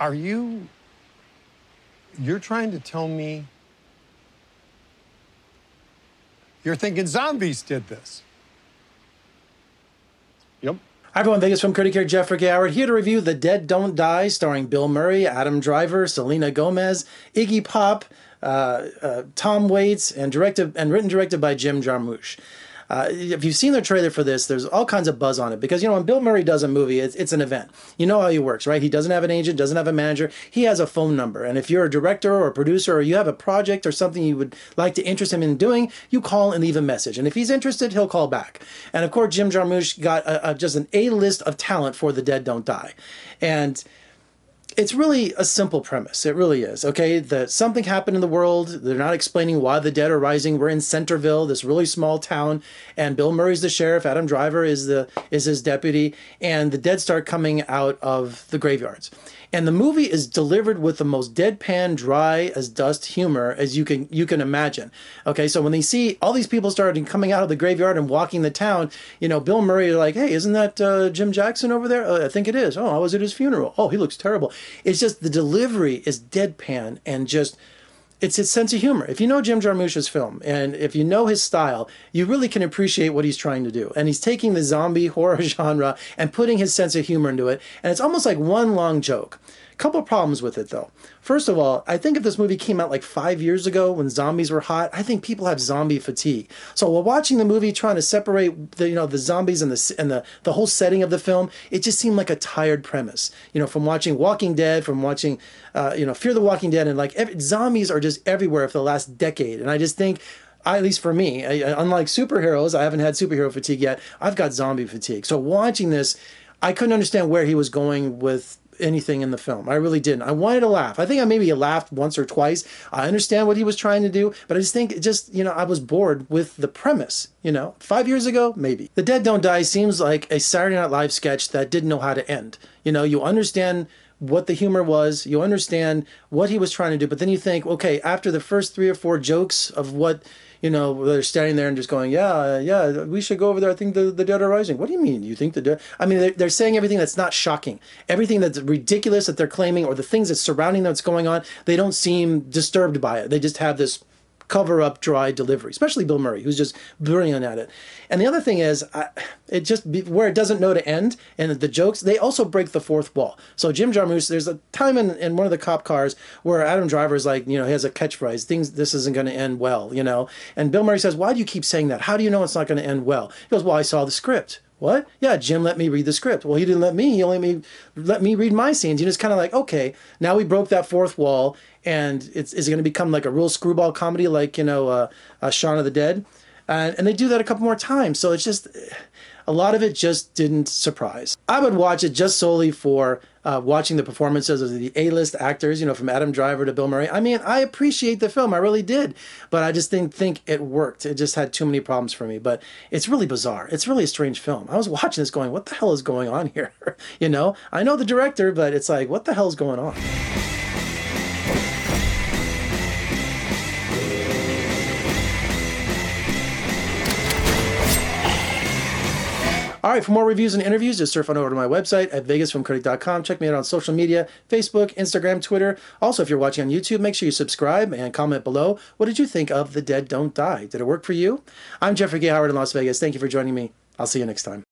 Are you. You're trying to tell me. You're thinking zombies did this? Yep. Hi everyone, Vegas film critic here, Jeffrey Howard, here to review The Dead Don't Die, starring Bill Murray, Adam Driver, Selena Gomez, Iggy Pop, uh, uh, Tom Waits, and directed and written directed by Jim Jarmusch. Uh, if you've seen the trailer for this, there's all kinds of buzz on it because you know when Bill Murray does a movie, it's, it's an event. You know how he works, right? He doesn't have an agent, doesn't have a manager. He has a phone number, and if you're a director or a producer or you have a project or something you would like to interest him in doing, you call and leave a message. And if he's interested, he'll call back. And of course, Jim Jarmusch got a, a, just an A list of talent for The Dead Don't Die, and it's really a simple premise. It really is. Okay, that something happened in the world. They're not explaining why the dead are rising. We're in Centerville, this really small town, and Bill Murray's the sheriff. Adam Driver is the is his deputy, and the dead start coming out of the graveyards. And the movie is delivered with the most deadpan, dry as dust humor as you can you can imagine. Okay, so when they see all these people starting coming out of the graveyard and walking the town, you know, Bill Murray is like, "Hey, isn't that uh, Jim Jackson over there? Uh, I think it is. Oh, I was at his funeral. Oh, he looks terrible." It's just the delivery is deadpan and just it's his sense of humor. If you know Jim Jarmusch's film and if you know his style, you really can appreciate what he's trying to do. And he's taking the zombie horror genre and putting his sense of humor into it. And it's almost like one long joke. Couple problems with it though. First of all, I think if this movie came out like five years ago when zombies were hot, I think people have zombie fatigue. So while watching the movie, trying to separate the you know the zombies and the and the the whole setting of the film, it just seemed like a tired premise. You know, from watching Walking Dead, from watching uh, you know Fear the Walking Dead, and like every, zombies are just everywhere for the last decade. And I just think I, at least for me, I, unlike superheroes, I haven't had superhero fatigue yet. I've got zombie fatigue. So watching this, I couldn't understand where he was going with anything in the film. I really didn't. I wanted to laugh. I think I maybe laughed once or twice. I understand what he was trying to do, but I just think just, you know, I was bored with the premise, you know. 5 years ago, maybe. The Dead Don't Die seems like a Saturday Night Live sketch that didn't know how to end. You know, you understand what the humor was, you understand what he was trying to do, but then you think, okay, after the first 3 or 4 jokes of what you know, they're standing there and just going, yeah, yeah, we should go over there. I think the, the dead are rising. What do you mean? You think the dead? I mean, they're, they're saying everything that's not shocking. Everything that's ridiculous that they're claiming or the things that's surrounding that's going on, they don't seem disturbed by it. They just have this cover up dry delivery, especially Bill Murray, who's just brilliant at it. And the other thing is, I, it just where it doesn't know to end, and the jokes they also break the fourth wall. So Jim Jarmusch, there's a time in, in one of the cop cars where Adam Driver is like, you know, he has a catchphrase, things this isn't going to end well, you know. And Bill Murray says, why do you keep saying that? How do you know it's not going to end well? He goes, well, I saw the script. What? Yeah, Jim let me read the script. Well, he didn't let me. He only me let me read my scenes. You know, it's kind of like, okay, now we broke that fourth wall, and it's is it going to become like a real screwball comedy, like you know, uh, uh, Shaun of the Dead, and and they do that a couple more times. So it's just a lot of it just didn't surprise. I would watch it just solely for uh, watching the performances of the A-list actors, you know, from Adam Driver to Bill Murray. I mean, I appreciate the film, I really did, but I just didn't think it worked. It just had too many problems for me. But it's really bizarre. It's really a strange film. I was watching this, going, "What the hell is going on here?" you know, I know the director, but it's like, what the hell is going on? All right, for more reviews and interviews, just surf on over to my website at vegasfilmcritic.com. Check me out on social media Facebook, Instagram, Twitter. Also, if you're watching on YouTube, make sure you subscribe and comment below. What did you think of The Dead Don't Die? Did it work for you? I'm Jeffrey K. Howard in Las Vegas. Thank you for joining me. I'll see you next time.